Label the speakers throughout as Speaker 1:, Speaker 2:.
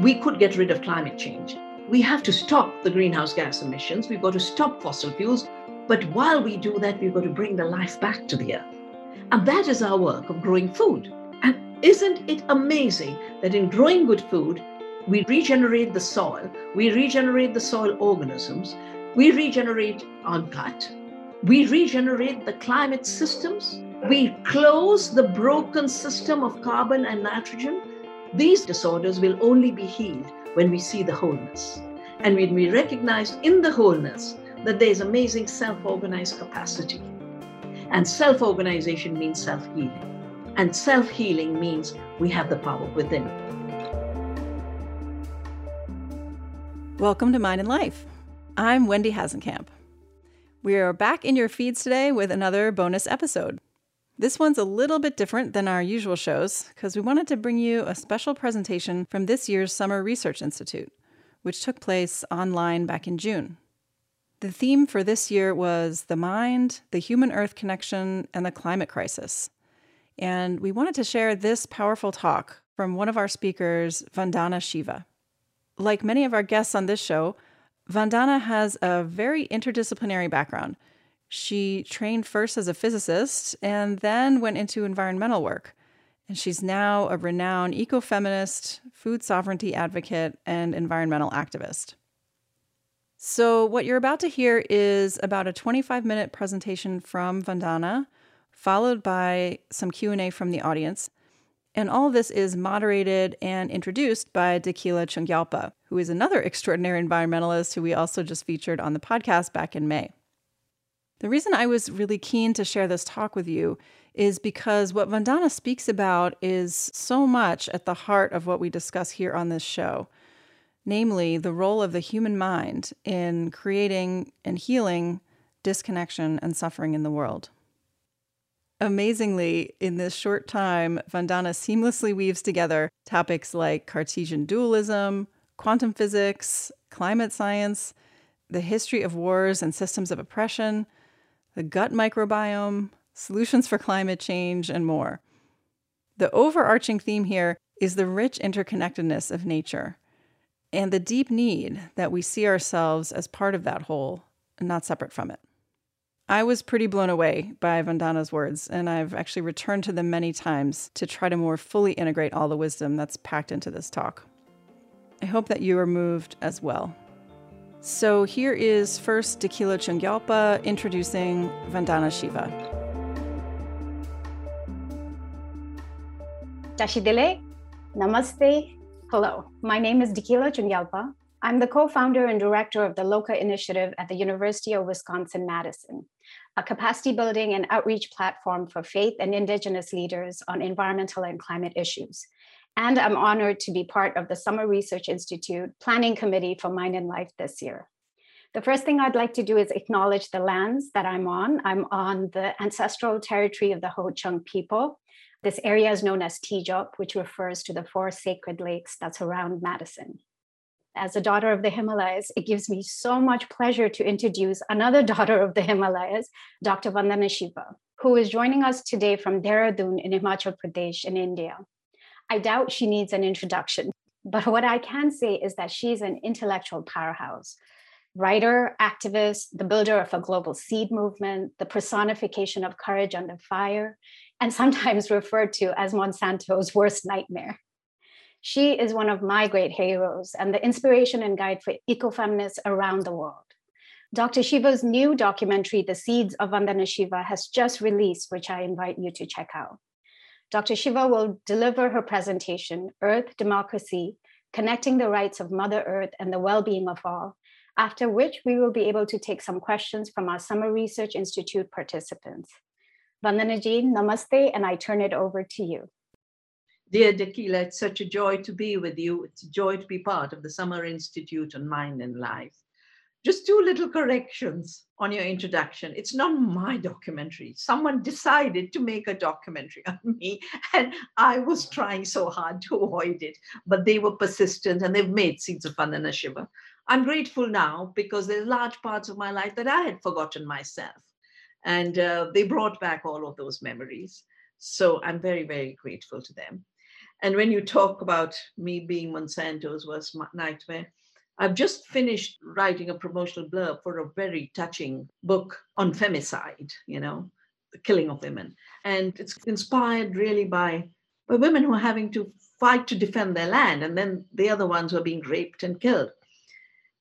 Speaker 1: we could get rid of climate change. We have to stop the greenhouse gas emissions. We've got to stop fossil fuels. But while we do that, we've got to bring the life back to the earth. And that is our work of growing food. And isn't it amazing that in growing good food, we regenerate the soil, we regenerate the soil organisms, we regenerate our gut, we regenerate the climate systems, we close the broken system of carbon and nitrogen. These disorders will only be healed when we see the wholeness. And when we recognize in the wholeness that there is amazing self organized capacity. And self organization means self healing. And self healing means we have the power within.
Speaker 2: Welcome to Mind and Life. I'm Wendy Hasenkamp. We are back in your feeds today with another bonus episode. This one's a little bit different than our usual shows because we wanted to bring you a special presentation from this year's Summer Research Institute, which took place online back in June. The theme for this year was the mind, the human earth connection, and the climate crisis. And we wanted to share this powerful talk from one of our speakers, Vandana Shiva. Like many of our guests on this show, Vandana has a very interdisciplinary background. She trained first as a physicist and then went into environmental work. And she's now a renowned ecofeminist, food sovereignty advocate, and environmental activist. So, what you're about to hear is about a 25 minute presentation from Vandana, followed by some Q&A from the audience. And all this is moderated and introduced by Dekila Chungyalpa, who is another extraordinary environmentalist who we also just featured on the podcast back in May. The reason I was really keen to share this talk with you is because what Vandana speaks about is so much at the heart of what we discuss here on this show namely the role of the human mind in creating and healing disconnection and suffering in the world. Amazingly, in this short time, Vandana seamlessly weaves together topics like Cartesian dualism, quantum physics, climate science, the history of wars and systems of oppression, the gut microbiome, solutions for climate change, and more. The overarching theme here is the rich interconnectedness of nature and the deep need that we see ourselves as part of that whole and not separate from it. I was pretty blown away by Vandana's words, and I've actually returned to them many times to try to more fully integrate all the wisdom that's packed into this talk. I hope that you are moved as well. So here is first Dekila Chungyalpa introducing Vandana Shiva.
Speaker 3: Tashidele, Namaste, Hello, my name is Dekila Chungyalpa. I'm the co founder and director of the Loka initiative at the University of Wisconsin Madison, a capacity building and outreach platform for faith and Indigenous leaders on environmental and climate issues. And I'm honored to be part of the Summer Research Institute Planning Committee for Mind and Life this year. The first thing I'd like to do is acknowledge the lands that I'm on. I'm on the ancestral territory of the Ho Chunk people, this area is known as Teejop, which refers to the four sacred lakes that surround Madison. As a daughter of the Himalayas, it gives me so much pleasure to introduce another daughter of the Himalayas, Dr. Vandana Shiva, who is joining us today from Dehradun in Himachal Pradesh in India. I doubt she needs an introduction, but what I can say is that she's an intellectual powerhouse writer, activist, the builder of a global seed movement, the personification of courage under fire, and sometimes referred to as Monsanto's worst nightmare. She is one of my great heroes and the inspiration and guide for ecofeminists around the world. Dr. Shiva's new documentary, The Seeds of Vandana Shiva, has just released, which I invite you to check out. Dr. Shiva will deliver her presentation, Earth Democracy Connecting the Rights of Mother Earth and the Well Being of All, after which we will be able to take some questions from our Summer Research Institute participants. Vandanaji, namaste, and I turn it over to you.
Speaker 1: Dear Dekila, it's such a joy to be with you. It's a joy to be part of the Summer Institute on Mind and Life. Just two little corrections on your introduction. It's not my documentary. Someone decided to make a documentary on me, and I was trying so hard to avoid it, but they were persistent and they've made Seeds of Vandana Shiva. I'm grateful now because there's large parts of my life that I had forgotten myself and uh, they brought back all of those memories. So I'm very, very grateful to them. And when you talk about me being Monsanto's worst nightmare, I've just finished writing a promotional blurb for a very touching book on femicide, you know, the killing of women. And it's inspired really by, by women who are having to fight to defend their land, and then the other ones who are being raped and killed.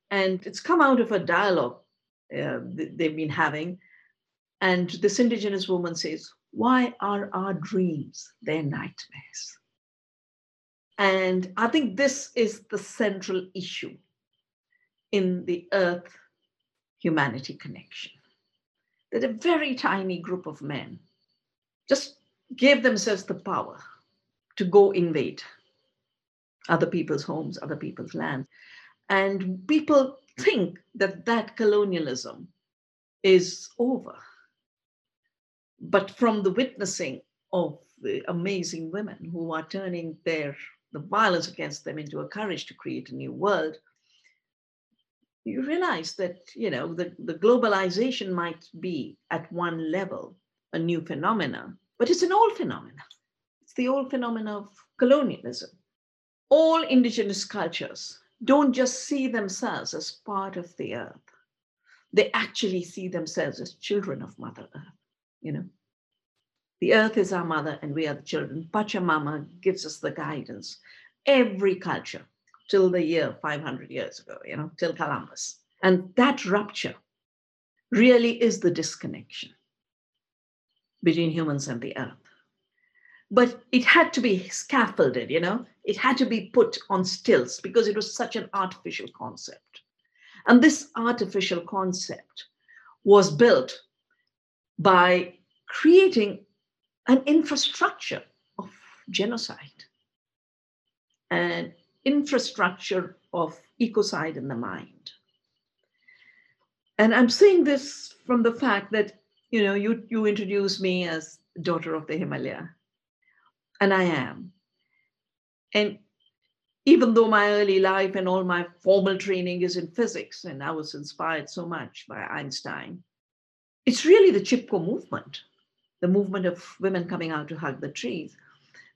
Speaker 1: And it's come out of a dialogue uh, they've been having. And this indigenous woman says, Why are our dreams their nightmares? And I think this is the central issue in the earth humanity connection. That a very tiny group of men just gave themselves the power to go invade other people's homes, other people's lands. And people think that that colonialism is over. But from the witnessing of the amazing women who are turning their the violence against them into a courage to create a new world, you realize that you know the, the globalization might be at one level a new phenomena but it's an old phenomena it's the old phenomena of colonialism. All indigenous cultures don't just see themselves as part of the earth. They actually see themselves as children of mother earth you know. The earth is our mother and we are the children. Pachamama gives us the guidance. Every culture till the year 500 years ago, you know, till Columbus. And that rupture really is the disconnection between humans and the earth. But it had to be scaffolded, you know, it had to be put on stilts because it was such an artificial concept. And this artificial concept was built by creating an infrastructure of genocide. And infrastructure of ecocide in the mind. And I'm saying this from the fact that, you know, you, you introduce me as daughter of the Himalaya, and I am. And even though my early life and all my formal training is in physics, and I was inspired so much by Einstein, it's really the Chipko movement, the movement of women coming out to hug the trees,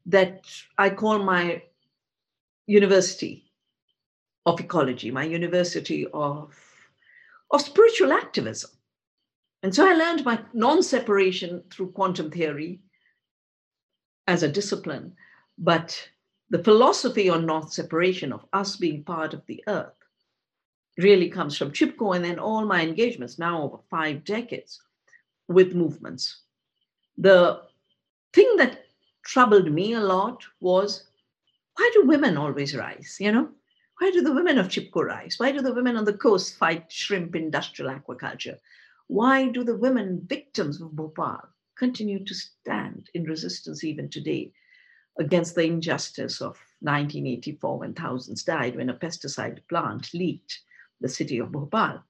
Speaker 1: that I call my university of ecology, my university of, of spiritual activism. And so I learned my non separation through quantum theory as a discipline, but the philosophy on non separation of us being part of the earth really comes from Chipko and then all my engagements now over five decades with movements. The thing that troubled me a lot was why do women always rise? You know, why do the women of Chipko rise? Why do the women on the coast fight shrimp industrial aquaculture? Why do the women victims of Bhopal continue to stand in resistance even today against the injustice of 1984 when thousands died when a pesticide plant leaked the city of Bhopal?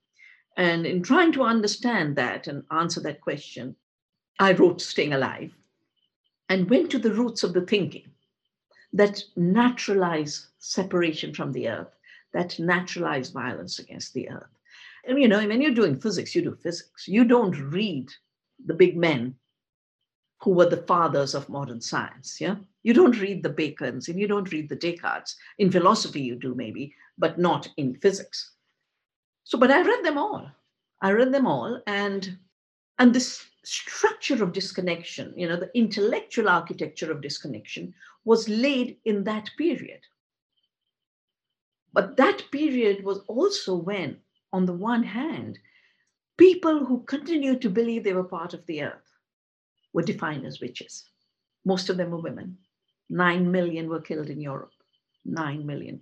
Speaker 1: And in trying to understand that and answer that question, I wrote Staying Alive and went to the roots of the thinking that naturalize separation from the earth, that naturalize violence against the earth. And you know, when you're doing physics, you do physics. You don't read the big men who were the fathers of modern science. Yeah. You don't read the Bacons and you don't read the Descartes. In philosophy, you do maybe, but not in physics. So, but I read them all. I read them all, and and this structure of disconnection, you know, the intellectual architecture of disconnection was laid in that period. But that period was also when, on the one hand, people who continued to believe they were part of the earth were defined as witches. Most of them were women. Nine million were killed in Europe. Nine million.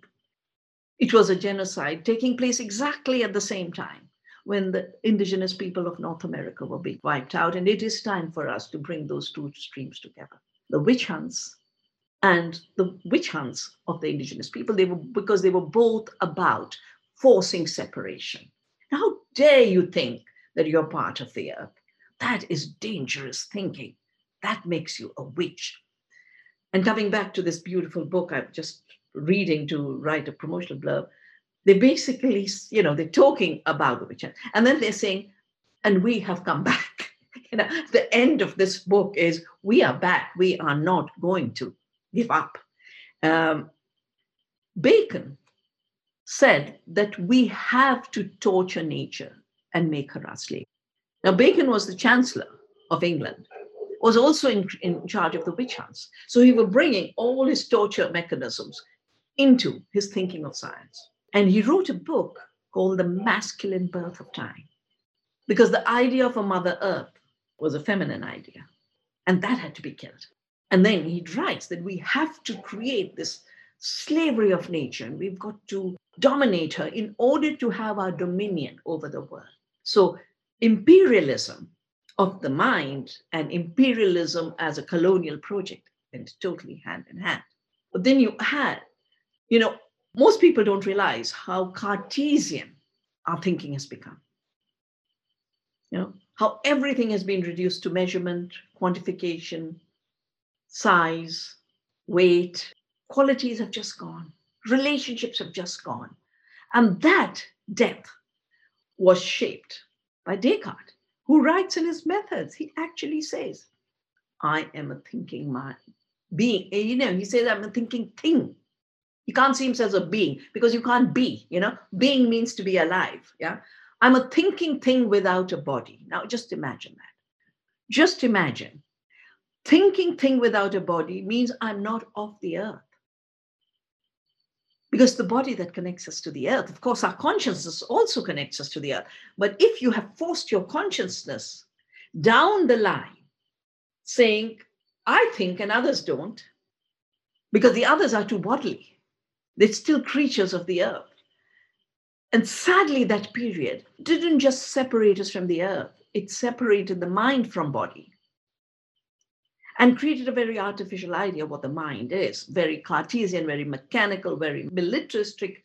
Speaker 1: It was a genocide taking place exactly at the same time when the indigenous people of North America were being wiped out. And it is time for us to bring those two streams together. The witch hunts and the witch hunts of the indigenous people, they were because they were both about forcing separation. How dare you think that you're part of the earth? That is dangerous thinking. That makes you a witch. And coming back to this beautiful book I'm just reading to write a promotional blurb, they basically, you know, they're talking about the witch. And then they're saying, and we have come back. you know, the end of this book is we are back. We are not going to give up. Um, Bacon said that we have to torture nature and make her our slave. Now, Bacon was the Chancellor of England, was also in, in charge of the witch hunts. So he was bringing all his torture mechanisms into his thinking of science. And he wrote a book called The Masculine Birth of Time, because the idea of a Mother Earth was a feminine idea, and that had to be killed. And then he writes that we have to create this slavery of nature, and we've got to dominate her in order to have our dominion over the world. So, imperialism of the mind and imperialism as a colonial project went totally hand in hand. But then you had, you know, most people don't realize how Cartesian our thinking has become. You know, how everything has been reduced to measurement, quantification, size, weight, qualities have just gone, relationships have just gone. And that depth was shaped by Descartes, who writes in his methods, he actually says, I am a thinking mind, being. You know, he says, I'm a thinking thing. You can't see himself as a being because you can't be, you know, being means to be alive. Yeah. I'm a thinking thing without a body. Now just imagine that. Just imagine. Thinking thing without a body means I'm not of the earth because the body that connects us to the earth, of course, our consciousness also connects us to the earth. But if you have forced your consciousness down the line, saying, I think and others don't, because the others are too bodily, they're still creatures of the earth. And sadly, that period didn't just separate us from the earth, it separated the mind from body and created a very artificial idea of what the mind is very Cartesian, very mechanical, very militaristic,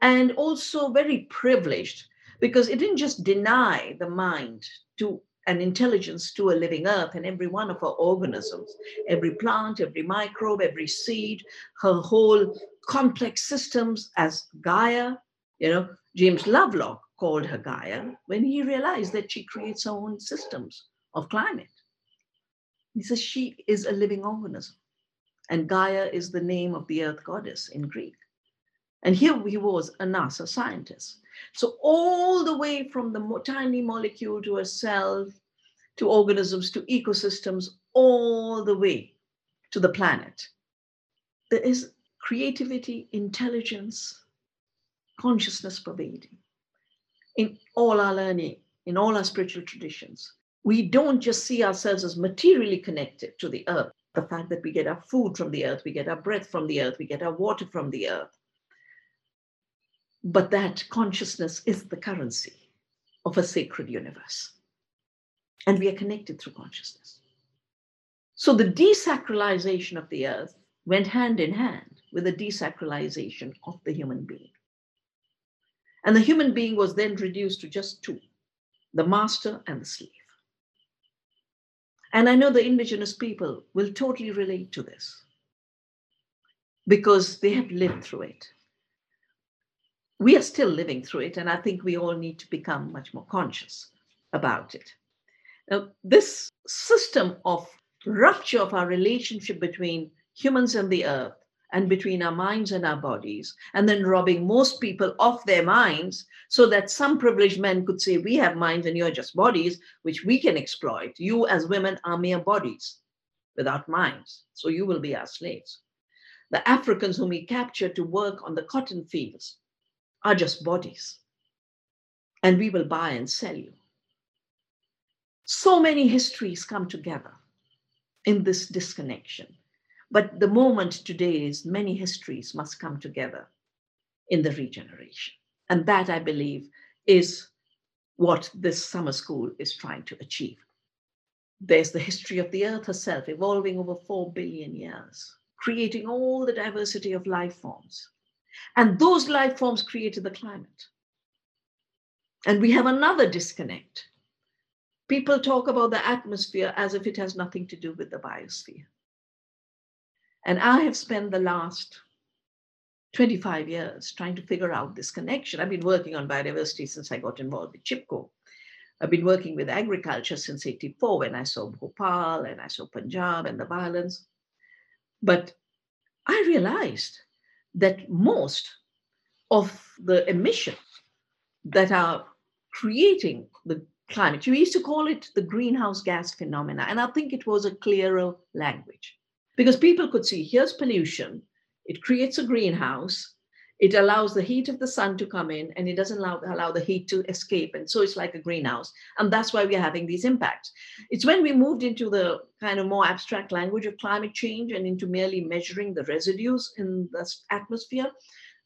Speaker 1: and also very privileged because it didn't just deny the mind to an intelligence to a living earth and every one of our organisms, every plant, every microbe, every seed, her whole complex systems as Gaia. You know, James Lovelock called her Gaia when he realized that she creates her own systems of climate. He says she is a living organism. And Gaia is the name of the earth goddess in Greek. And here he was, a NASA scientist. So, all the way from the tiny molecule to a cell, to organisms, to ecosystems, all the way to the planet, there is creativity, intelligence, consciousness pervading in all our learning, in all our spiritual traditions we don't just see ourselves as materially connected to the earth. The fact that we get our food from the earth, we get our breath from the earth, we get our water from the earth. But that consciousness is the currency of a sacred universe. And we are connected through consciousness. So the desacralization of the earth went hand in hand with the desacralization of the human being. And the human being was then reduced to just two the master and the slave. And I know the indigenous people will totally relate to this because they have lived through it. We are still living through it, and I think we all need to become much more conscious about it. Now, this system of rupture of our relationship between humans and the earth and between our minds and our bodies, and then robbing most people of their minds so that some privileged men could say, We have minds and you're just bodies, which we can exploit. You, as women, are mere bodies without minds, so you will be our slaves. The Africans whom we captured to work on the cotton fields are just bodies, and we will buy and sell you. So many histories come together in this disconnection but the moment today is many histories must come together in the regeneration. And that, I believe, is what this summer school is trying to achieve. There's the history of the earth herself evolving over 4 billion years, creating all the diversity of life forms. And those life forms created the climate. And we have another disconnect. People talk about the atmosphere as if it has nothing to do with the biosphere. And I have spent the last 25 years trying to figure out this connection. I've been working on biodiversity since I got involved with Chipko. I've been working with agriculture since 84 when I saw Bhopal and I saw Punjab and the violence. But I realized that most of the emissions that are creating the climate, we used to call it the greenhouse gas phenomena. And I think it was a clearer language because people could see here's pollution, it creates a greenhouse, it allows the heat of the sun to come in and it doesn't allow, allow the heat to escape. And so it's like a greenhouse. And that's why we're having these impacts. It's when we moved into the kind of more abstract language of climate change and into merely measuring the residues in the atmosphere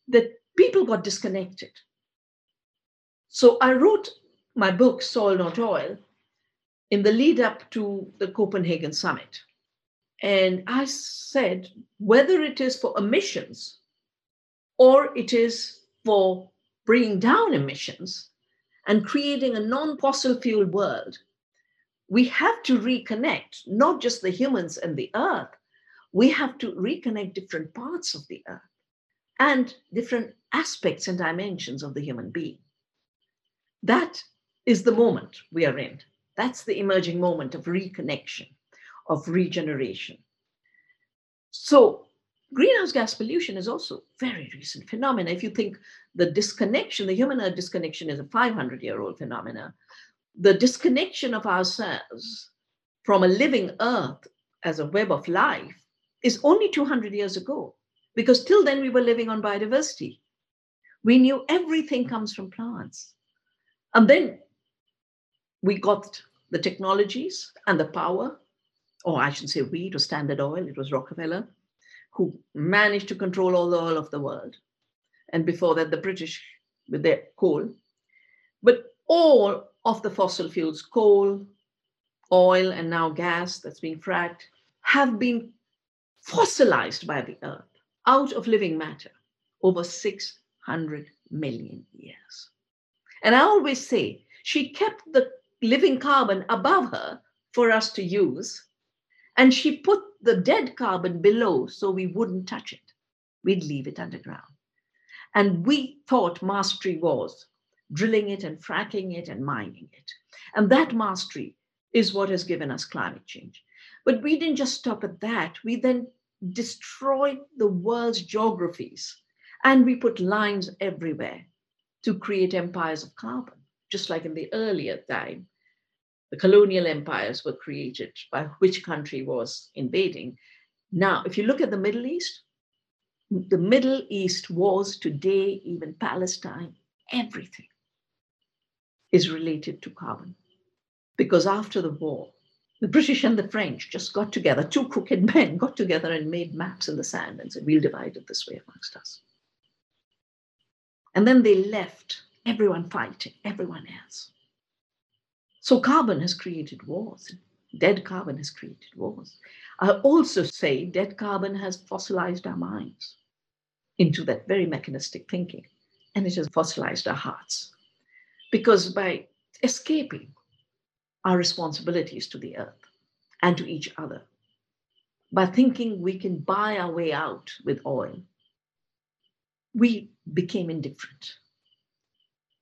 Speaker 1: that people got disconnected. So I wrote my book, Soil Not Oil, in the lead up to the Copenhagen summit. And I said, whether it is for emissions or it is for bringing down emissions and creating a non fossil fuel world, we have to reconnect not just the humans and the earth, we have to reconnect different parts of the earth and different aspects and dimensions of the human being. That is the moment we are in. That's the emerging moment of reconnection, of regeneration. So greenhouse gas pollution is also very recent phenomena. If you think the disconnection, the human earth disconnection is a 500 year old phenomena. The disconnection of ourselves from a living earth as a web of life is only 200 years ago, because till then we were living on biodiversity. We knew everything comes from plants. And then we got the technologies and the power, or I should say we, was Standard Oil, it was Rockefeller, who managed to control all the oil of the world. And before that, the British with their coal. But all of the fossil fuels, coal, oil, and now gas that's being fracked, have been fossilized by the earth out of living matter over 600 million years. And I always say she kept the living carbon above her for us to use, and she put the dead carbon below so we wouldn't touch it. We'd leave it underground. And we thought mastery was drilling it and fracking it and mining it. And that mastery is what has given us climate change. But we didn't just stop at that. We then destroyed the world's geographies and we put lines everywhere to create empires of carbon, just like in the earlier time the colonial empires were created by which country was invading. Now, if you look at the Middle East, the Middle East wars today, even Palestine, everything is related to carbon. Because after the war, the British and the French just got together, two crooked men got together and made maps in the sand and said, We'll divide it this way amongst us. And then they left everyone fighting, everyone else. So carbon has created wars. Dead carbon has created wars. I also say dead carbon has fossilized our minds into that very mechanistic thinking, and it has fossilized our hearts. Because by escaping our responsibilities to the earth and to each other, by thinking we can buy our way out with oil, we became indifferent.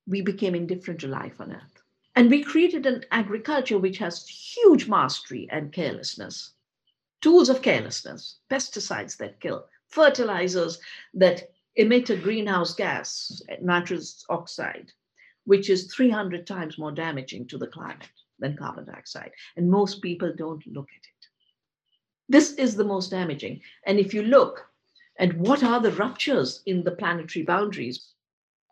Speaker 1: We became indifferent to life on earth. And we created an agriculture which has huge mastery and carelessness, tools of carelessness, pesticides that kill, fertilizers that emit a greenhouse gas, nitrous oxide, which is 300 times more damaging to the climate than carbon dioxide. And most people don't look at it. This is the most damaging. And if you look at what are the ruptures in the planetary boundaries,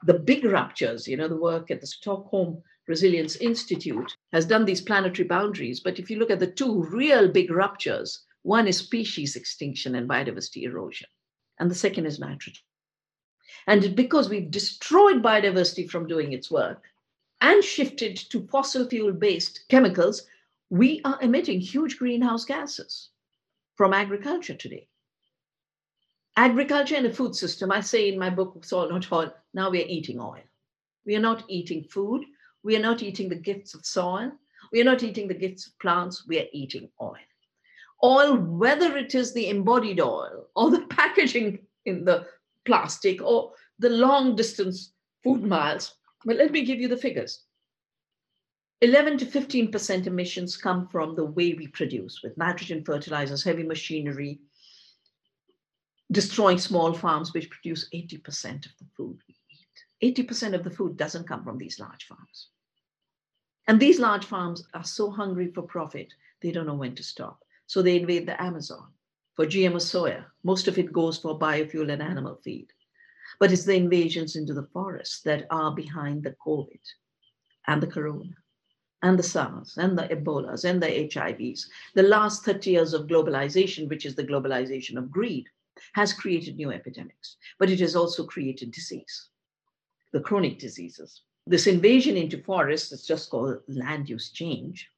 Speaker 1: the big ruptures, you know, the work at the Stockholm Resilience Institute has done these planetary boundaries. But if you look at the two real big ruptures, one is species extinction and biodiversity erosion, and the second is nitrogen. And because we've destroyed biodiversity from doing its work and shifted to fossil fuel based chemicals, we are emitting huge greenhouse gases from agriculture today. Agriculture and the food system, I say in my book, Soil Not Oil, now we are eating oil. We are not eating food, we are not eating the gifts of soil. We are not eating the gifts of plants. We are eating oil. Oil, whether it is the embodied oil or the packaging in the plastic or the long distance food miles. But let me give you the figures. 11 to 15% emissions come from the way we produce with nitrogen fertilizers, heavy machinery, destroying small farms which produce 80% of the food we. 80% of the food doesn't come from these large farms. And these large farms are so hungry for profit, they don't know when to stop. So they invade the Amazon for GMO soya. Most of it goes for biofuel and animal feed. But it's the invasions into the forests that are behind the COVID and the corona and the SARS and the Ebolas and the HIVs. The last 30 years of globalization, which is the globalization of greed, has created new epidemics, but it has also created disease, the chronic diseases. This invasion into forests is just called land use change.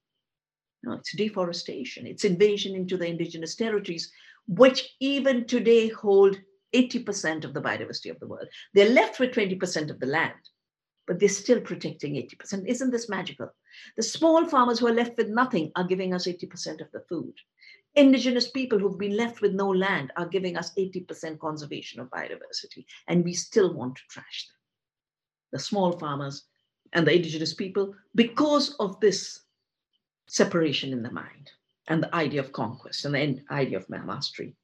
Speaker 1: No, it's deforestation, it's invasion into the indigenous territories, which even today hold 80% of the biodiversity of the world. They're left with 20% of the land, but they're still protecting 80%. Isn't this magical? The small farmers who are left with nothing are giving us 80% of the food. Indigenous people who've been left with no land are giving us 80% conservation of biodiversity, and we still want to trash them. The small farmers and the indigenous people, because of this separation in the mind and the idea of conquest and the idea of mastery.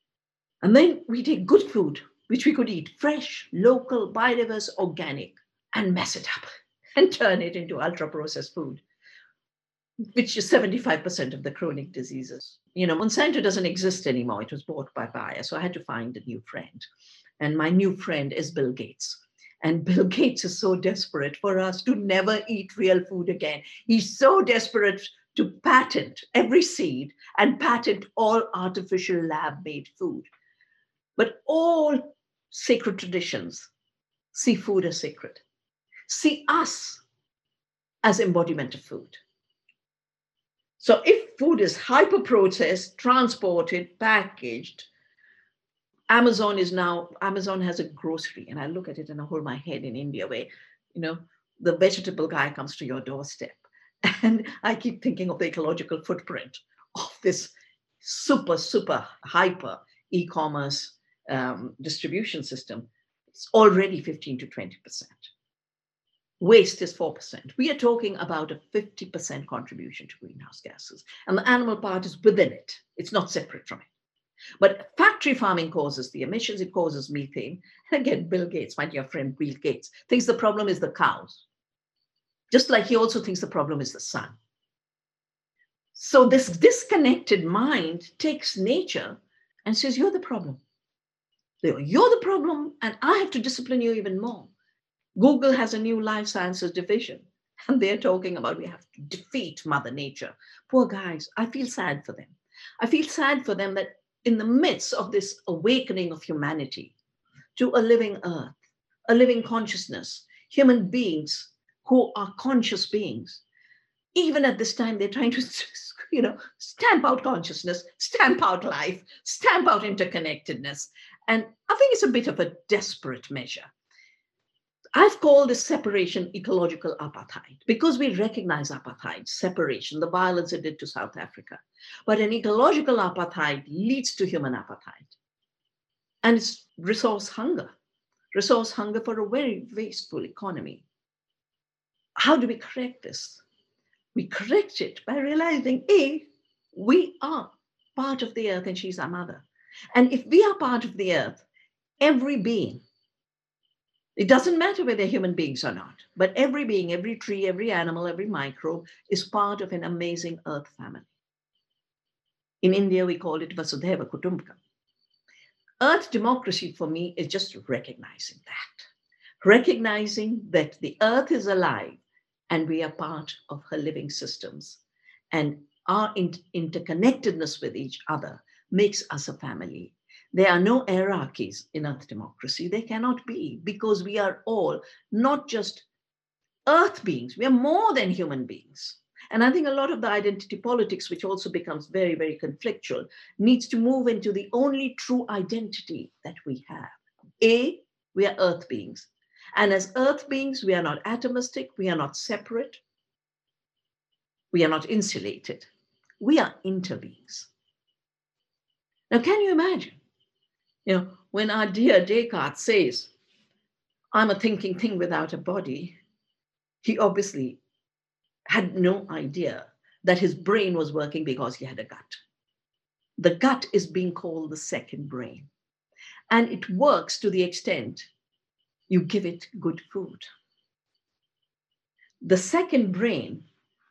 Speaker 1: And then we take good food, which we could eat fresh, local, biodiverse, organic, and mess it up and turn it into ultra processed food, which is 75% of the chronic diseases. You know, Monsanto doesn't exist anymore. It was bought by Bayer. So I had to find a new friend. And my new friend is Bill Gates. And Bill Gates is so desperate for us to never eat real food again. He's so desperate to patent every seed and patent all artificial lab made food. But all sacred traditions see food as sacred, see us as embodiment of food. So if food is hyper processed, transported, packaged, Amazon is now, Amazon has a grocery, and I look at it and I hold my head in India where, you know, the vegetable guy comes to your doorstep. And I keep thinking of the ecological footprint of this super, super hyper e commerce um, distribution system. It's already 15 to 20%. Waste is 4%. We are talking about a 50% contribution to greenhouse gases. And the animal part is within it, it's not separate from it. But factory farming causes the emissions, it causes methane. And again, Bill Gates, my dear friend Bill Gates, thinks the problem is the cows. Just like he also thinks the problem is the sun. So this disconnected mind takes nature and says, You're the problem. You're the problem, and I have to discipline you even more. Google has a new life sciences division, and they're talking about we have to defeat Mother Nature. Poor guys, I feel sad for them. I feel sad for them that in the midst of this awakening of humanity to a living earth, a living consciousness, human beings who are conscious beings, even at this time, they're trying to, you know, stamp out consciousness, stamp out life, stamp out interconnectedness. And I think it's a bit of a desperate measure. I've called this separation ecological apartheid because we recognize apartheid, separation, the violence it did to South Africa. But an ecological apartheid leads to human apartheid. And it's resource hunger, resource hunger for a very wasteful economy. How do we correct this? We correct it by realizing A, we are part of the earth and she's our mother. And if we are part of the earth, every being, it doesn't matter whether human beings or not, but every being, every tree, every animal, every microbe is part of an amazing earth family. In India, we call it Vasudhaiva Kutumbakam. Earth democracy for me is just recognizing that, recognizing that the earth is alive and we are part of her living systems. And our in- interconnectedness with each other makes us a family. There are no hierarchies in Earth democracy. There cannot be because we are all not just Earth beings, we are more than human beings. And I think a lot of the identity politics, which also becomes very, very conflictual, needs to move into the only true identity that we have. A, we are Earth beings. And as Earth beings, we are not atomistic, we are not separate, we are not insulated. We are interbeings. Now, can you imagine? You know, when our dear Descartes says, I'm a thinking thing without a body, he obviously had no idea that his brain was working because he had a gut. The gut is being called the second brain. And it works to the extent you give it good food. The second brain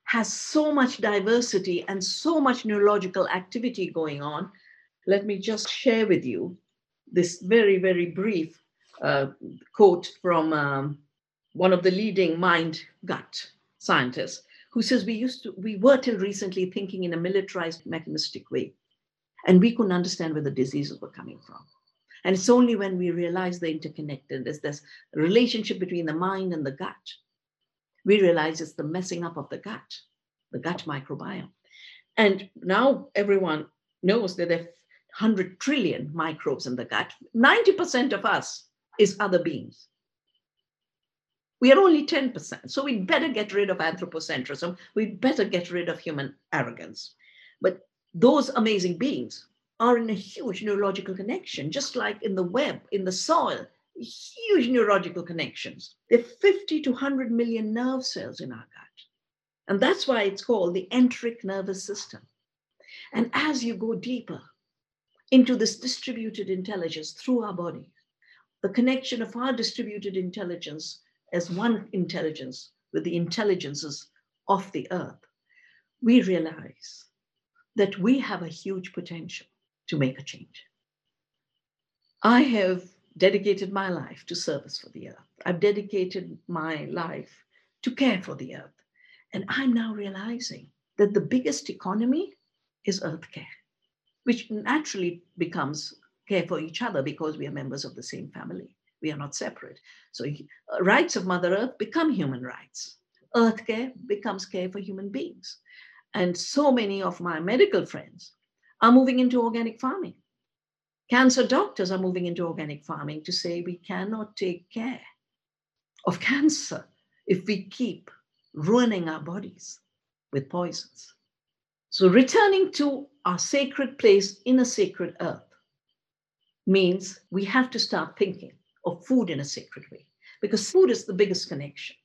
Speaker 1: has so much diversity and so much neurological activity going on. Let me just share with you this very, very brief uh, quote from um, one of the leading mind gut scientists who says we used to we were till recently thinking in a militarized mechanistic way and we couldn't understand where the diseases were coming from. And it's only when we realize the interconnectedness this relationship between the mind and the gut we realize it's the messing up of the gut the gut microbiome. And now everyone knows that there are 100 trillion microbes in the gut 90% of us is other beings we are only 10%. So we'd better get rid of anthropocentrism. We'd better get rid of human arrogance. But those amazing beings are in a huge neurological connection, just like in the web, in the soil, huge neurological connections. There are 50 to 100 million nerve cells in our gut. And that's why it's called the enteric nervous system. And as you go deeper into this distributed intelligence through our body, the connection of our distributed intelligence as one intelligence with the intelligences of the earth, we realize that we have a huge potential to make a change. I have dedicated my life to service for the earth. I've dedicated my life to care for the earth. And I'm now realizing that the biggest economy is earth care, which naturally becomes care for each other because we are members of the same family. We are not separate. So uh, rights of Mother Earth become human rights. Earth care becomes care for human beings. And so many of my medical friends are moving into organic farming. Cancer doctors are moving into organic farming to say we cannot take care of cancer if we keep ruining our bodies with poisons. So, returning to our sacred place in a sacred earth means we have to start thinking of food in a sacred way, because food is the biggest connection,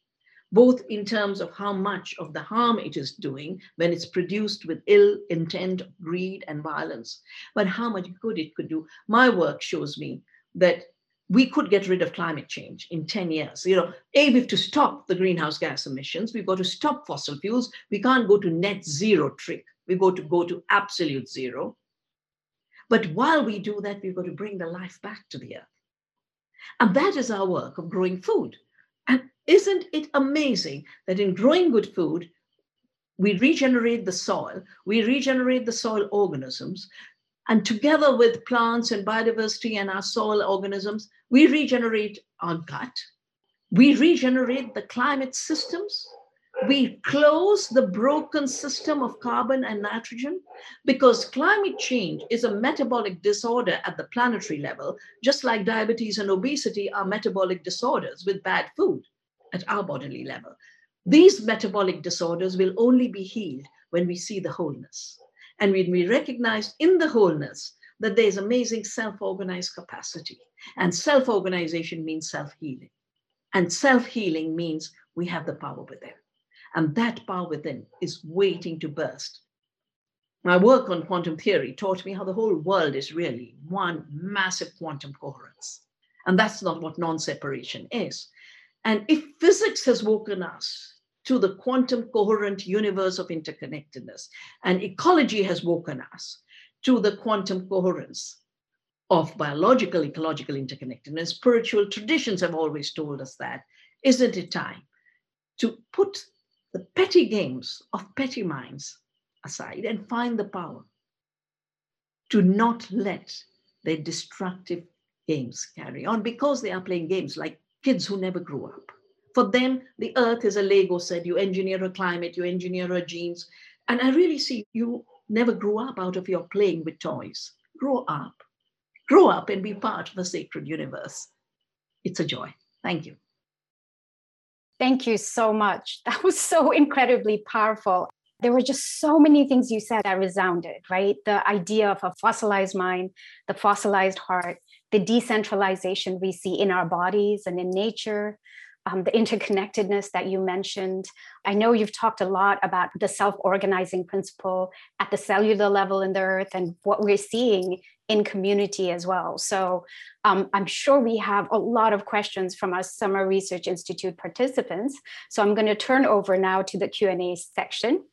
Speaker 1: both in terms of how much of the harm it is doing when it's produced with ill intent, greed, and violence, but how much good it could do. My work shows me that we could get rid of climate change in 10 years. You know, A, we have to stop the greenhouse gas emissions. We've got to stop fossil fuels. We can't go to net zero trick. We've got to go to absolute zero. But while we do that, we've got to bring the life back to the earth. And that is our work of growing food. And isn't it amazing that in growing good food, we regenerate the soil, we regenerate the soil organisms, and together with plants and biodiversity and our soil organisms, we regenerate our gut, we regenerate the climate systems, we close the broken system of carbon and nitrogen because climate change is a metabolic disorder at the planetary level, just like diabetes and obesity are metabolic disorders with bad food at our bodily level. These metabolic disorders will only be healed when we see the wholeness. And when we recognize in the wholeness that there's amazing self organized capacity. And self organization means self healing. And self healing means we have the power within. And that power within is waiting to burst. My work on quantum theory taught me how the whole world is really one massive quantum coherence. And that's not what non separation is. And if physics has woken us to the quantum coherent universe of interconnectedness, and ecology has woken us to the quantum coherence of biological ecological interconnectedness, spiritual traditions have always told us that. Isn't it time to put the petty games of petty minds aside and find the power to not let their destructive games carry on because they are playing games like kids who never grew up. For them, the earth is a Lego set. You engineer a climate, you engineer a genes. And I really see you never grew up out of your playing with toys. Grow up. Grow up and be part of the sacred universe. It's a joy. Thank you.
Speaker 3: Thank you so much. That was so incredibly powerful. There were just so many things you said that resounded, right? The idea of a fossilized mind, the fossilized heart, the decentralization we see in our bodies and in nature, um, the interconnectedness that you mentioned. I know you've talked a lot about the self organizing principle at the cellular level in the earth and what we're seeing in community as well. So um, I'm sure we have a lot of questions from our Summer Research Institute participants. So I'm going to turn over now to the Q&A section.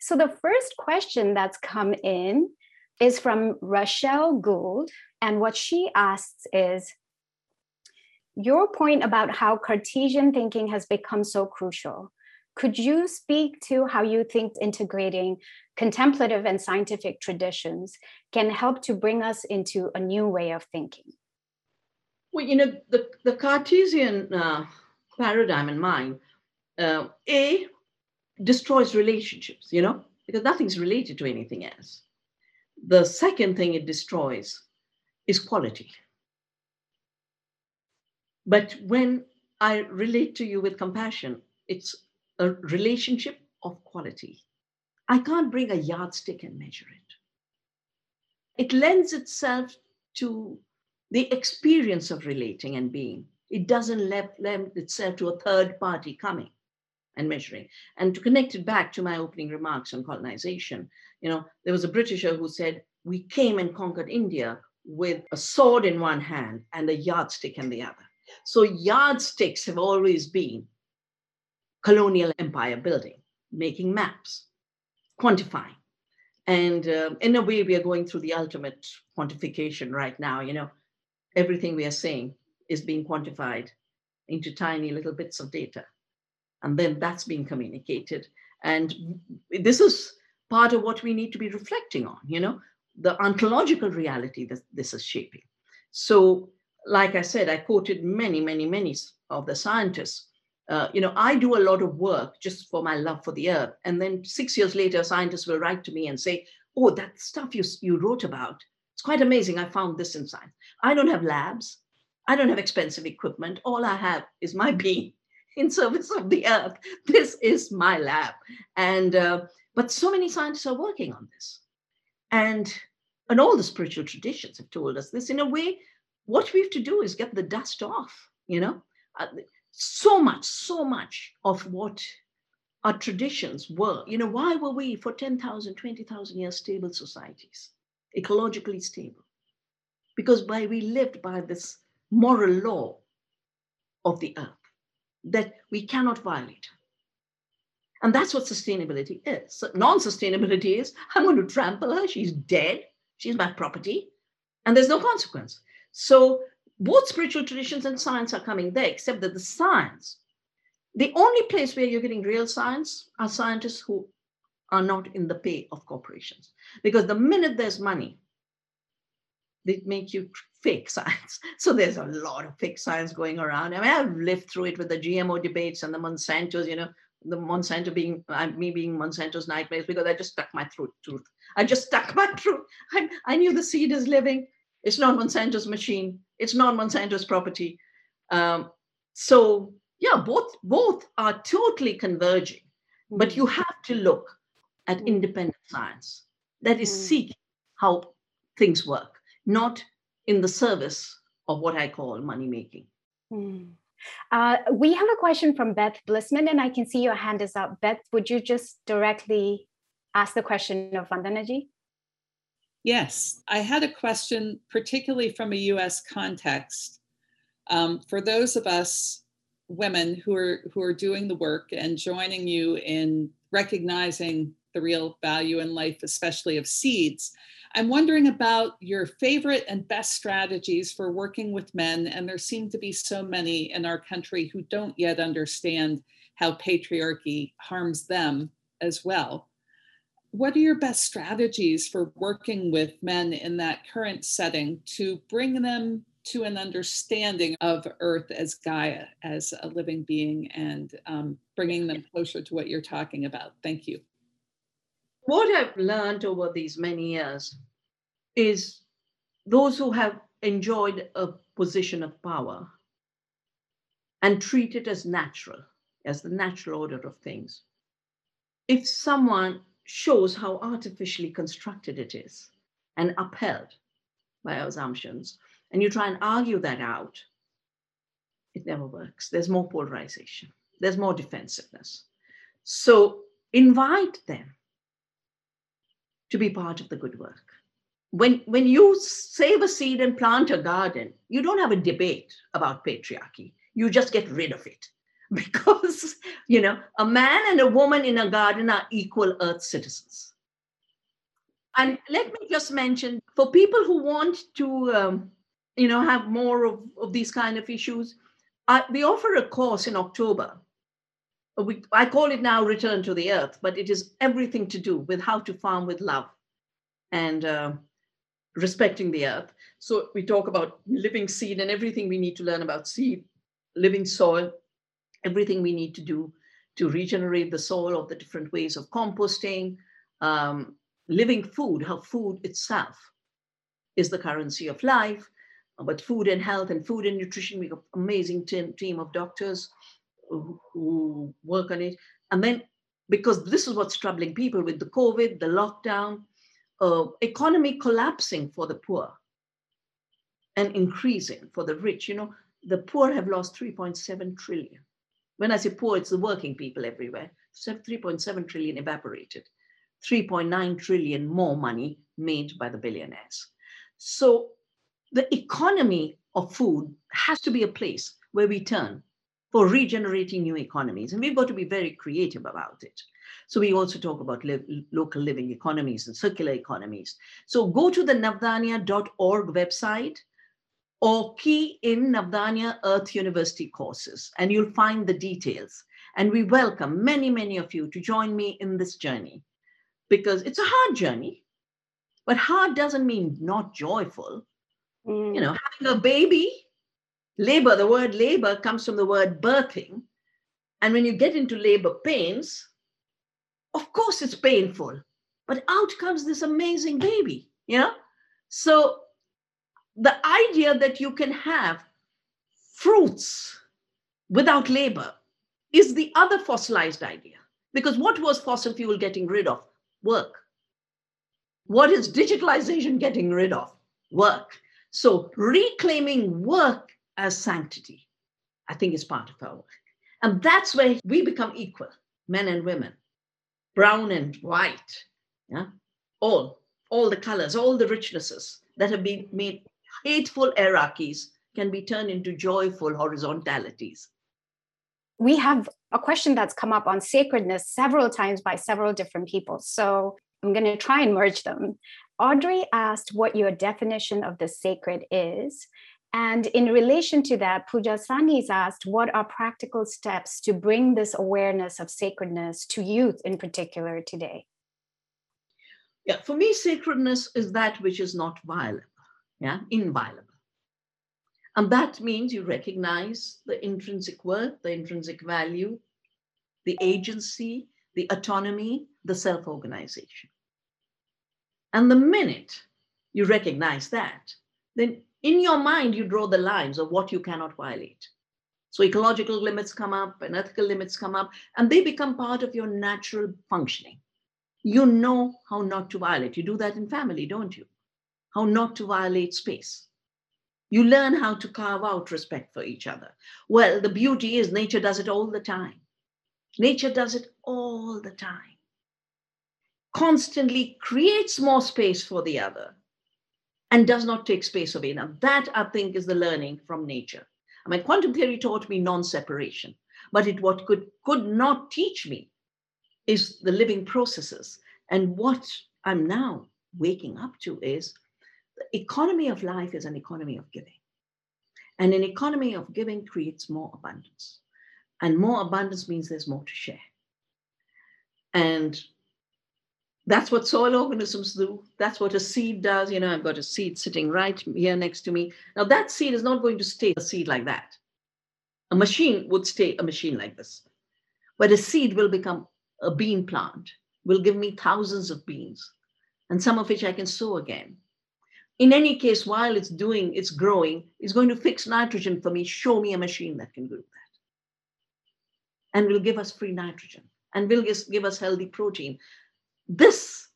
Speaker 3: So the first question that's come in is from Rochelle Gould. And what she asks is, your point about how Cartesian thinking has become so crucial. Could you speak to how you think integrating contemplative and scientific traditions can help to bring us into a new way of thinking?
Speaker 1: Well, you know, the, the Cartesian uh, paradigm in mind, uh, A, destroys relationships, you know, because nothing's related to anything else. The second thing it destroys is quality. But when I relate to you with compassion, it's a relationship of quality. I can't bring a yardstick and measure it. It lends itself to the experience of relating and being. It doesn't lend itself to a third party coming and measuring. And to connect it back to my opening remarks on colonization, you know, there was a Britisher who said, We came and conquered India with a sword in one hand and a yardstick in the other. So yardsticks have always been colonial empire building, making maps, quantifying. And uh, in a way, we are going through the ultimate quantification right now. You know, everything we are saying is being quantified into tiny little bits of data. And then that's being communicated. And this is part of what we need to be reflecting on, you know, the ontological reality that this is shaping. So like I said, I quoted many, many, many of the scientists. Uh, you know, I do a lot of work just for my love for the earth. And then six years later, scientists will write to me and say, Oh, that stuff you, you wrote about, it's quite amazing. I found this in science. I don't have labs. I don't have expensive equipment. All I have is my being in service of the earth. This is my lab. And, uh, but so many scientists are working on this. And, and all the spiritual traditions have told us this in a way what we have to do is get the dust off, you know. Uh, so much, so much of what our traditions were, you know, why were we for 10,000, 20,000 years stable societies, ecologically stable? Because by we lived by this moral law of the earth that we cannot violate. And that's what sustainability is. Non sustainability is I'm going to trample her, she's dead, she's my property, and there's no consequence. So both spiritual traditions and science are coming there, except that the science, the only place where you're getting real science are scientists who are not in the pay of corporations. Because the minute there's money, they make you fake science. So there's a lot of fake science going around. I mean, I've lived through it with the GMO debates and the Monsantos, you know, the Monsanto being, me being Monsanto's nightmares because I just stuck my throat, truth. I just stuck my truth. I, I knew the seed is living. It's not Monsanto's machine. It's not Monsanto's property. Um, so yeah, both both are totally converging, but you have to look at mm. independent science that is mm. seeking how things work, not in the service of what I call money making.
Speaker 3: Mm. Uh, we have a question from Beth Blissman, and I can see your hand is up. Beth, would you just directly ask the question of Vandanaji?
Speaker 4: Yes, I had a question, particularly from a US context. Um, for those of us women who are who are doing the work and joining you in recognizing the real value in life, especially of seeds, I'm wondering about your favorite and best strategies for working with men. And there seem to be so many in our country who don't yet understand how patriarchy harms them as well what are your best strategies for working with men in that current setting to bring them to an understanding of Earth as Gaia, as a living being, and um, bringing them closer to what you're talking about? Thank you.
Speaker 1: What I've learned over these many years is those who have enjoyed a position of power and treat it as natural, as the natural order of things. If someone shows how artificially constructed it is and upheld by assumptions, and you try and argue that out, it never works. There's more polarization, there's more defensiveness. So invite them to be part of the good work. When, when you save a seed and plant a garden, you don't have a debate about patriarchy. You just get rid of it because, you know, a man and a woman in a garden are equal earth citizens. And let me just mention for people who want to, um, you know, have more of, of these kind of issues, I, we offer a course in October. We, I call it now Return to the Earth, but it is everything to do with how to farm with love and uh, respecting the earth. So we talk about living seed and everything we need to learn about seed, living soil, everything we need to do to regenerate the soil of the different ways of composting, um, living food, how food itself is the currency of life, but food and health and food and nutrition, we have an amazing team, team of doctors who, who work on it. And then, because this is what's troubling people with the COVID, the lockdown, uh, economy collapsing for the poor and increasing for the rich. You know, the poor have lost 3.7 trillion. When I say poor, it's the working people everywhere. 3.7 trillion evaporated. 3.9 trillion more money made by the billionaires. So the economy of food has to be a place where we turn for regenerating new economies. And we've got to be very creative about it. So we also talk about local living economies and circular economies. So go to the navdanya.org website or key in Navdanya Earth University courses, and you'll find the details. And we welcome many, many of you to join me in this journey because it's a hard journey, but hard doesn't mean not joyful. Mm. You know, having a baby, labor, the word labor comes from the word birthing. And when you get into labor pains, of course it's painful, but out comes this amazing baby, you know? So the idea that you can have fruits without labor is the other fossilized idea. Because what was fossil fuel getting rid of? Work. What is digitalization getting rid of? Work. So reclaiming work as sanctity, I think is part of our work. And that's where we become equal, men and women, brown and white, yeah? all, all the colors, all the richnesses that have been made hateful hierarchies can be turned into joyful horizontalities.
Speaker 3: We have a question that's come up on sacredness several times by several different people. So I'm going to try and merge them. Audrey asked what your definition of the sacred is. And in relation to that, Pooja Sani's asked, what are practical steps to bring this awareness of sacredness to youth in particular today?
Speaker 1: Yeah, for me, sacredness is that which is not violent, yeah, inviolable. And that means you recognize the intrinsic worth, the intrinsic value, the agency, the autonomy, the self organization. And the minute you recognize that, then in your mind, you draw the lines of what you cannot violate. So ecological limits come up and ethical limits come up, and they become part of your natural functioning. You know how not to violate. You do that in family, don't you? How not to violate space. You learn how to carve out respect for each other. Well, the beauty is nature does it all the time. Nature does it all the time. Constantly creates more space for the other and does not take space away. Now, that I think is the learning from nature. I mean, quantum theory taught me non-separation, but it what could could not teach me is the living processes. And what I'm now waking up to is the economy of life is an economy of giving. And an economy of giving creates more abundance. And more abundance means there's more to share. And that's what soil organisms do. That's what a seed does. You know, I've got a seed sitting right here next to me. Now, that seed is not going to stay a seed like that. A machine would stay a machine like this. But a seed will become a bean plant, will give me thousands of beans, and some of which I can sow again. In any case, while it's doing, it's growing, it's going to fix nitrogen for me, show me a machine that can do that. And will give us free nitrogen and will give us healthy protein this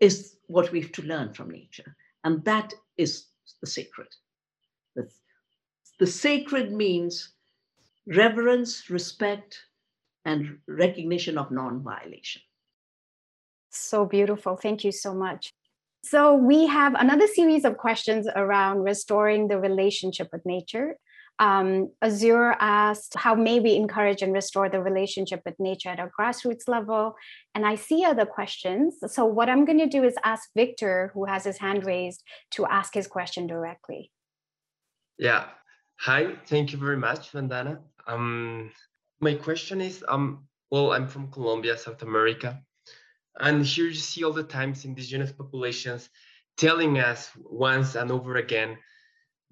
Speaker 1: is what we have to learn from nature, and that is the sacred. The, sacred means reverence, respect, and recognition of non violation.
Speaker 3: So beautiful. Thank you so much. So, we have another series of questions around restoring the relationship with nature. Um, Azure asked, How may we encourage and restore the relationship with nature at a grassroots level? And I see other questions. So, what I'm going to do is ask Victor, who has his hand raised, to ask his question directly.
Speaker 5: Yeah. Hi. Thank you very much, Vandana. Um, my question is um, well, I'm from Colombia, South America. And here you see all the times indigenous populations telling us once and over again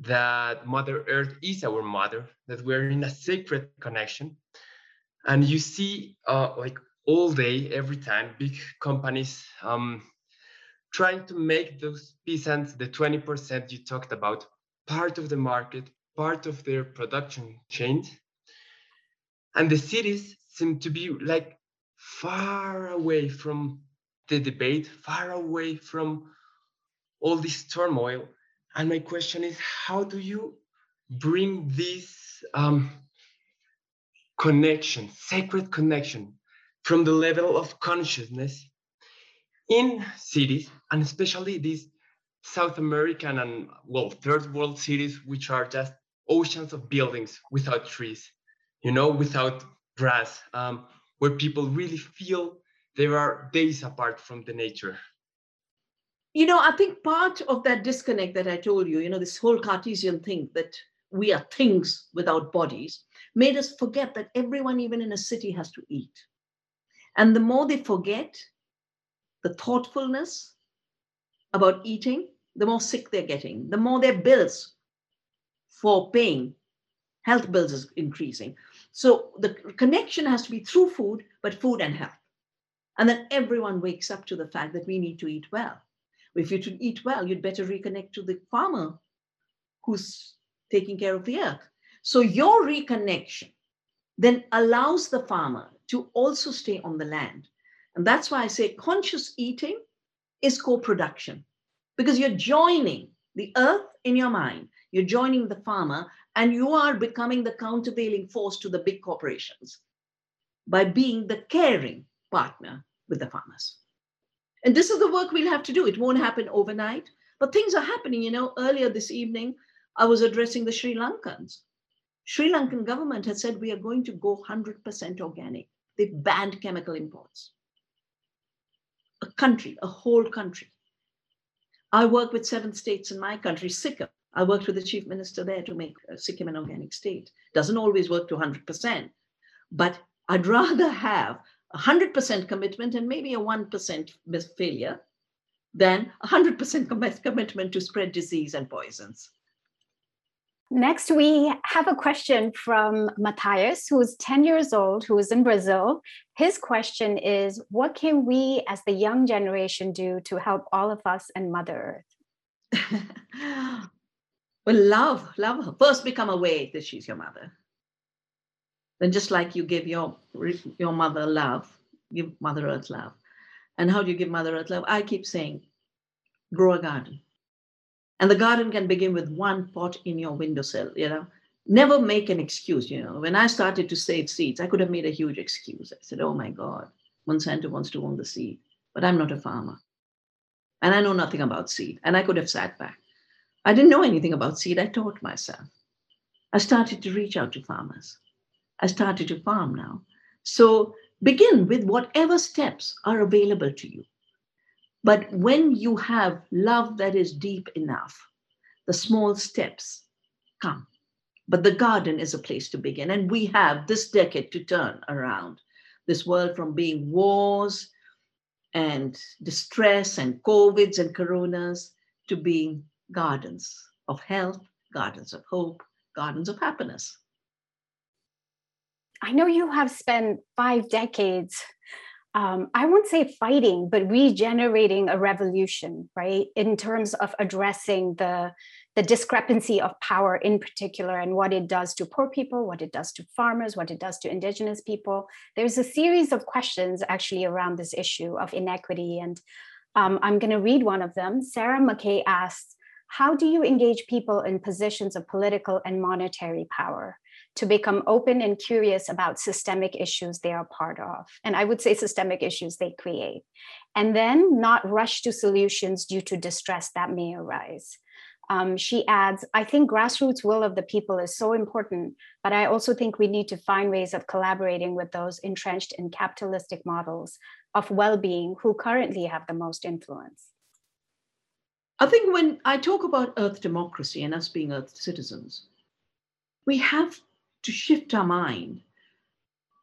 Speaker 5: that Mother Earth is our mother, that we're in a sacred connection. And you see, uh, like all day, every time, big companies um, trying to make those peasants, the 20% you talked about, part of the market, part of their production chain. And the cities seem to be like far away from the debate, far away from all this turmoil. And my question is, how do you bring this um, connection, sacred connection, from the level of consciousness in cities, and especially these South American and well, third world cities, which are just oceans of buildings without trees, you know, without grass, um, where people really feel they are days apart from the nature
Speaker 1: you know, I think part of that disconnect that I told you, you know, this whole Cartesian thing that we are things without bodies, made us forget that everyone, even in a city, has to eat. And the more they forget the thoughtfulness about eating, the more sick they're getting, the more their bills for paying, health bills is increasing. So the connection has to be through food, but food and health. And then everyone wakes up to the fact that we need to eat well. If you to eat well, you'd better reconnect to the farmer who's taking care of the earth. So your reconnection then allows the farmer to also stay on the land. And that's why I say conscious eating is co production because you're joining the earth in your mind, you're joining the farmer, and you are becoming the countervailing force to the big corporations by being the caring partner with the farmers. And this is the work we'll have to do. It won't happen overnight, but things are happening. You know, earlier this evening, I was addressing the Sri Lankans. Sri Lankan government has said we are going to go 100% organic. They've banned chemical imports. A country, a whole country. I work with seven states in my country, Sikkim. I worked with the chief minister there to make uh, Sikkim an organic state. Doesn't always work to 100%, but I'd rather have 100% commitment and maybe a 1% failure than 100% commitment to spread disease and poisons.
Speaker 3: Next, we have a question from Matthias, who's 10 years old, who is in Brazil. His question is What can we as the young generation do to help all of us and Mother Earth?
Speaker 1: well, love, love her. First, become aware that she's your mother. Then just like you give your your mother love, give Mother Earth love. And how do you give Mother Earth love? I keep saying, grow a garden. And the garden can begin with one pot in your windowsill, you know. Never make an excuse, you know. When I started to save seeds, I could have made a huge excuse. I said, oh my God, Monsanto wants to own the seed, but I'm not a farmer. And I know nothing about seed. And I could have sat back. I didn't know anything about seed. I taught myself. I started to reach out to farmers. I started to farm now. So begin with whatever steps are available to you. But when you have love that is deep enough, the small steps come. But the garden is a place to begin. And we have this decade to turn around this world from being wars and distress and COVIDs and coronas to being gardens of health, gardens of hope, gardens of happiness.
Speaker 3: I know you have spent five decades, um, I won't say fighting, but regenerating a revolution, right? In terms of addressing the, the discrepancy of power in particular and what it does to poor people, what it does to farmers, what it does to indigenous people. There's a series of questions actually around this issue of inequity. And um, I'm going to read one of them. Sarah McKay asks, how do you engage people in positions of political and monetary power to become open and curious about systemic issues they are part of? And I would say systemic issues they create. And then not rush to solutions due to distress that may arise. Um, she adds, I think grassroots will of the people is so important, but I also think we need to find ways of collaborating with those entrenched in capitalistic models of well being who currently have the most influence.
Speaker 1: I think when I talk about Earth democracy and us being Earth citizens, we have to shift our mind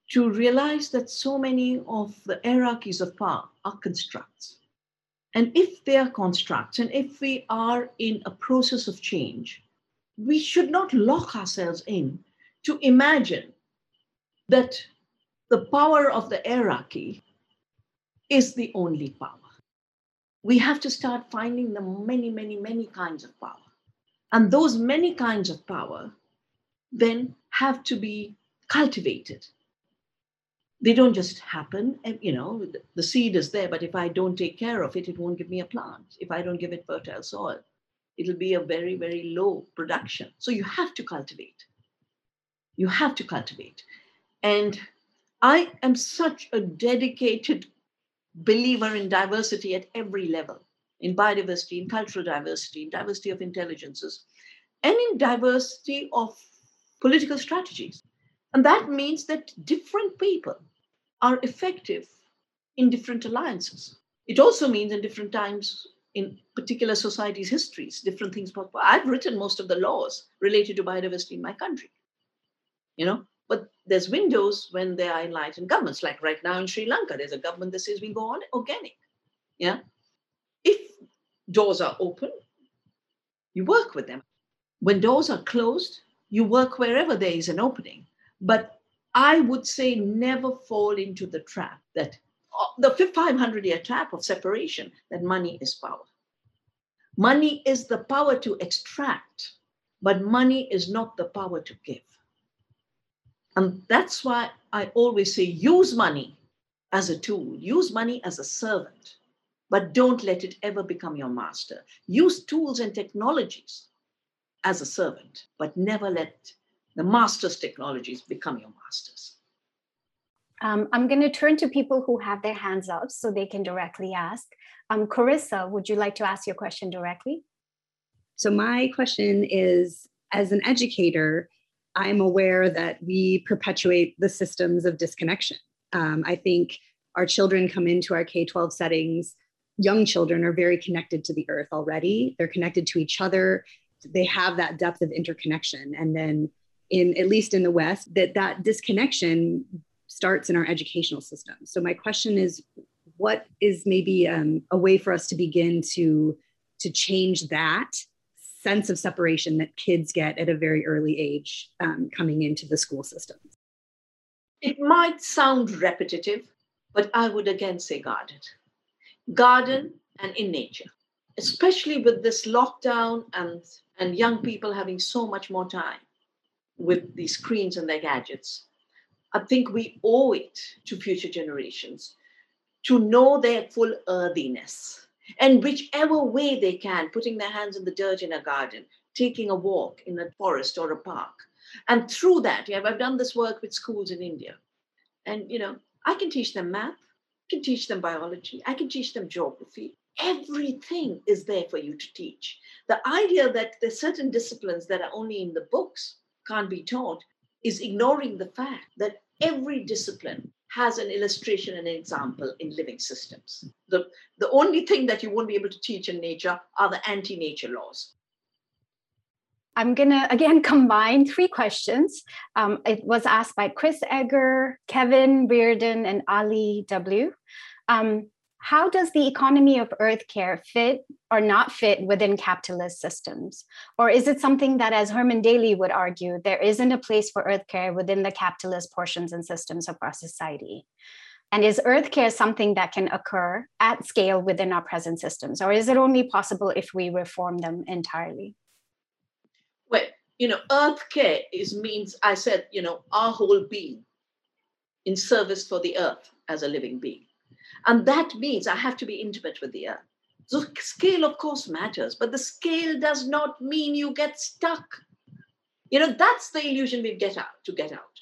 Speaker 1: to realize that so many of the hierarchies of power are constructs and if they are constructs, and if we are in a process of change, we should not lock ourselves in to imagine that the power of the hierarchy is the only power. We have to start finding the many, many, many kinds of power. And those many kinds of power then have to be cultivated. They don't just happen eh, you know the seed is there but if i don't take care of it it won't give me a plant. If i don't give it fertile soil it'll be a very very low production. So you have to cultivate. You have to cultivate. And i am such a dedicated believer in diversity at every level in biodiversity in cultural diversity in diversity of intelligences and in diversity of political strategies and that means that different people are effective in different alliances. It also means in different times in particular societies' histories, different things. I've written most of the laws related to biodiversity in my country, you know, but there's windows when there are enlightened governments. Like right now in Sri Lanka, there's a government that says we go on organic. Yeah. If doors are open, you work with them. When doors are closed, you work wherever there is an opening. But I would say never fall into the trap that uh, the 500 year trap of separation that money is power. Money is the power to extract, but money is not the power to give. And that's why I always say use money as a tool, use money as a servant, but don't let it ever become your master. Use tools and technologies as a servant, but never let the master's technologies become your masters.
Speaker 3: Um, I'm going to turn to people who have their hands up so they can directly ask. Um, Carissa, would you like to ask your question directly?
Speaker 6: So, my question is as an educator, I'm aware that we perpetuate the systems of disconnection. Um, I think our children come into our K 12 settings, young children are very connected to the earth already. They're connected to each other. They have that depth of interconnection. And then in at least in the West, that that disconnection starts in our educational system. So my question is, what is maybe um, a way for us to begin to to change that sense of separation that kids get at a very early age um, coming into the school system?
Speaker 1: It might sound repetitive, but I would again say garden. Garden and in nature, especially with this lockdown and, and young people having so much more time with these screens and their gadgets. I think we owe it to future generations to know their full earthiness and whichever way they can, putting their hands in the dirt in a garden, taking a walk in a forest or a park. And through that, yeah, I've done this work with schools in India. And, you know, I can teach them math, I can teach them biology, I can teach them geography. Everything is there for you to teach. The idea that there's certain disciplines that are only in the books can't be taught is ignoring the fact that every discipline has an illustration and an example in living systems. The, the only thing that you won't be able to teach in nature are the anti nature laws.
Speaker 3: I'm going to again combine three questions. Um, it was asked by Chris Egger, Kevin Reardon, and Ali W. Um, how does the economy of earth care fit or not fit within capitalist systems? Or is it something that, as Herman Daly would argue, there isn't a place for earth care within the capitalist portions and systems of our society? And is earth care something that can occur at scale within our present systems? Or is it only possible if we reform them entirely?
Speaker 1: Well, you know, earth care is means, I said, you know, our whole being in service for the earth as a living being and that means I have to be intimate with the earth. So, scale, of course, matters, but the scale does not mean you get stuck. You know, that's the illusion we get out to get out.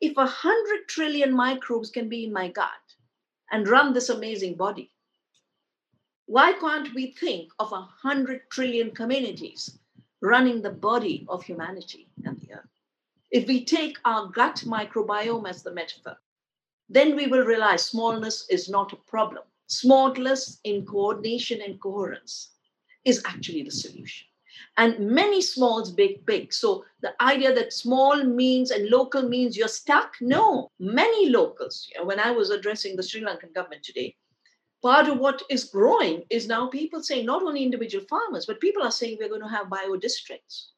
Speaker 1: If a hundred trillion microbes can be in my gut and run this amazing body, why can't we think of a hundred trillion communities running the body of humanity and the earth? If we take our gut microbiome as the metaphor, then we will realize smallness is not a problem Smallness in coordination and coherence is actually the solution. And many smalls, big, big. So the idea that small means and local means you're stuck, no. Many locals, you know, when I was addressing the Sri Lankan government today, part of what is growing is now people saying not only individual farmers, but people are saying we're going to have bio districts,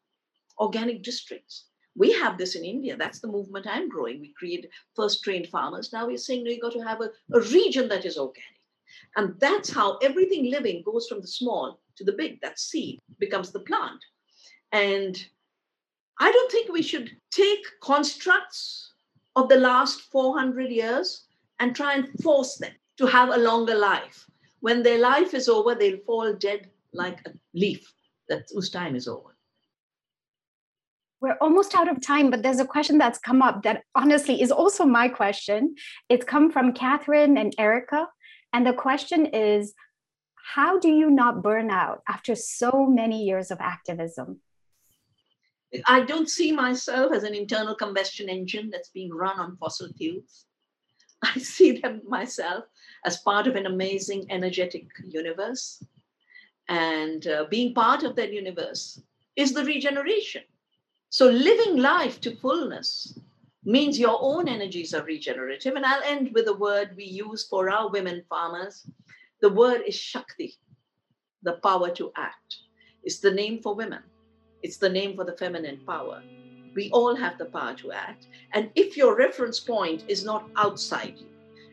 Speaker 1: organic districts. We have this in India. That's the movement I'm growing. We create first trained farmers. Now we're saying no, you got to have a, a region that is organic. And that's how everything living goes from the small to the big. That seed becomes the plant. And I don't think we should take constructs of the last 400 years and try and force them to have a longer life. When their life is over, they'll fall dead like a leaf that whose time is over.
Speaker 3: We're almost out of time, but there's a question that's come up that honestly is also my question. It's come from Catherine and Erica. And the question is how do you not burn out after so many years of activism?
Speaker 1: I don't see myself as an internal combustion engine that's being run on fossil fuels. I see them myself as part of an amazing, energetic universe. And uh, being part of that universe is the regeneration. So, living life to fullness means your own energies are regenerative. And I'll end with a word we use for our women farmers. The word is Shakti, the power to act. It's the name for women, it's the name for the feminine power. We all have the power to act. And if your reference point is not outside you,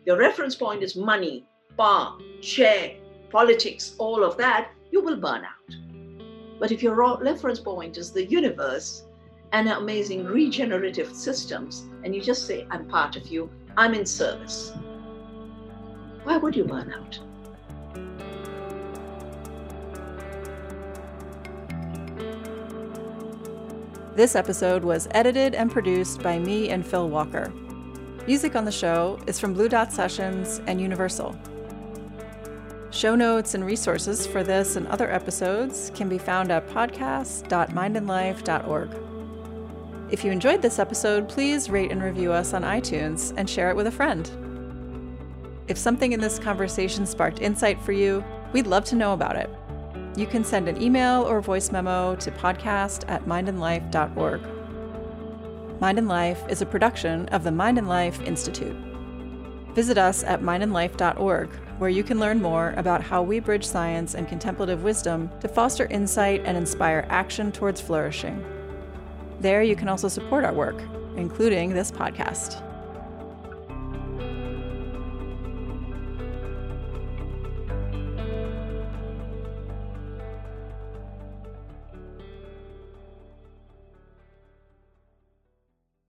Speaker 1: your reference point is money, power, share, politics, all of that, you will burn out. But if your reference point is the universe, and amazing regenerative systems, and you just say, I'm part of you, I'm in service, why would you burn out?
Speaker 2: This episode was edited and produced by me and Phil Walker. Music on the show is from Blue Dot Sessions and Universal. Show notes and resources for this and other episodes can be found at podcast.mindandlife.org. If you enjoyed this episode, please rate and review us on iTunes and share it with a friend. If something in this conversation sparked insight for you, we'd love to know about it. You can send an email or voice memo to podcast at mindandlife.org. Mind and Life is a production of the Mind and Life Institute. Visit us at mindandlife.org, where you can learn more about how we bridge science and contemplative wisdom to foster insight and inspire action towards flourishing. There, you can also support our work, including this podcast.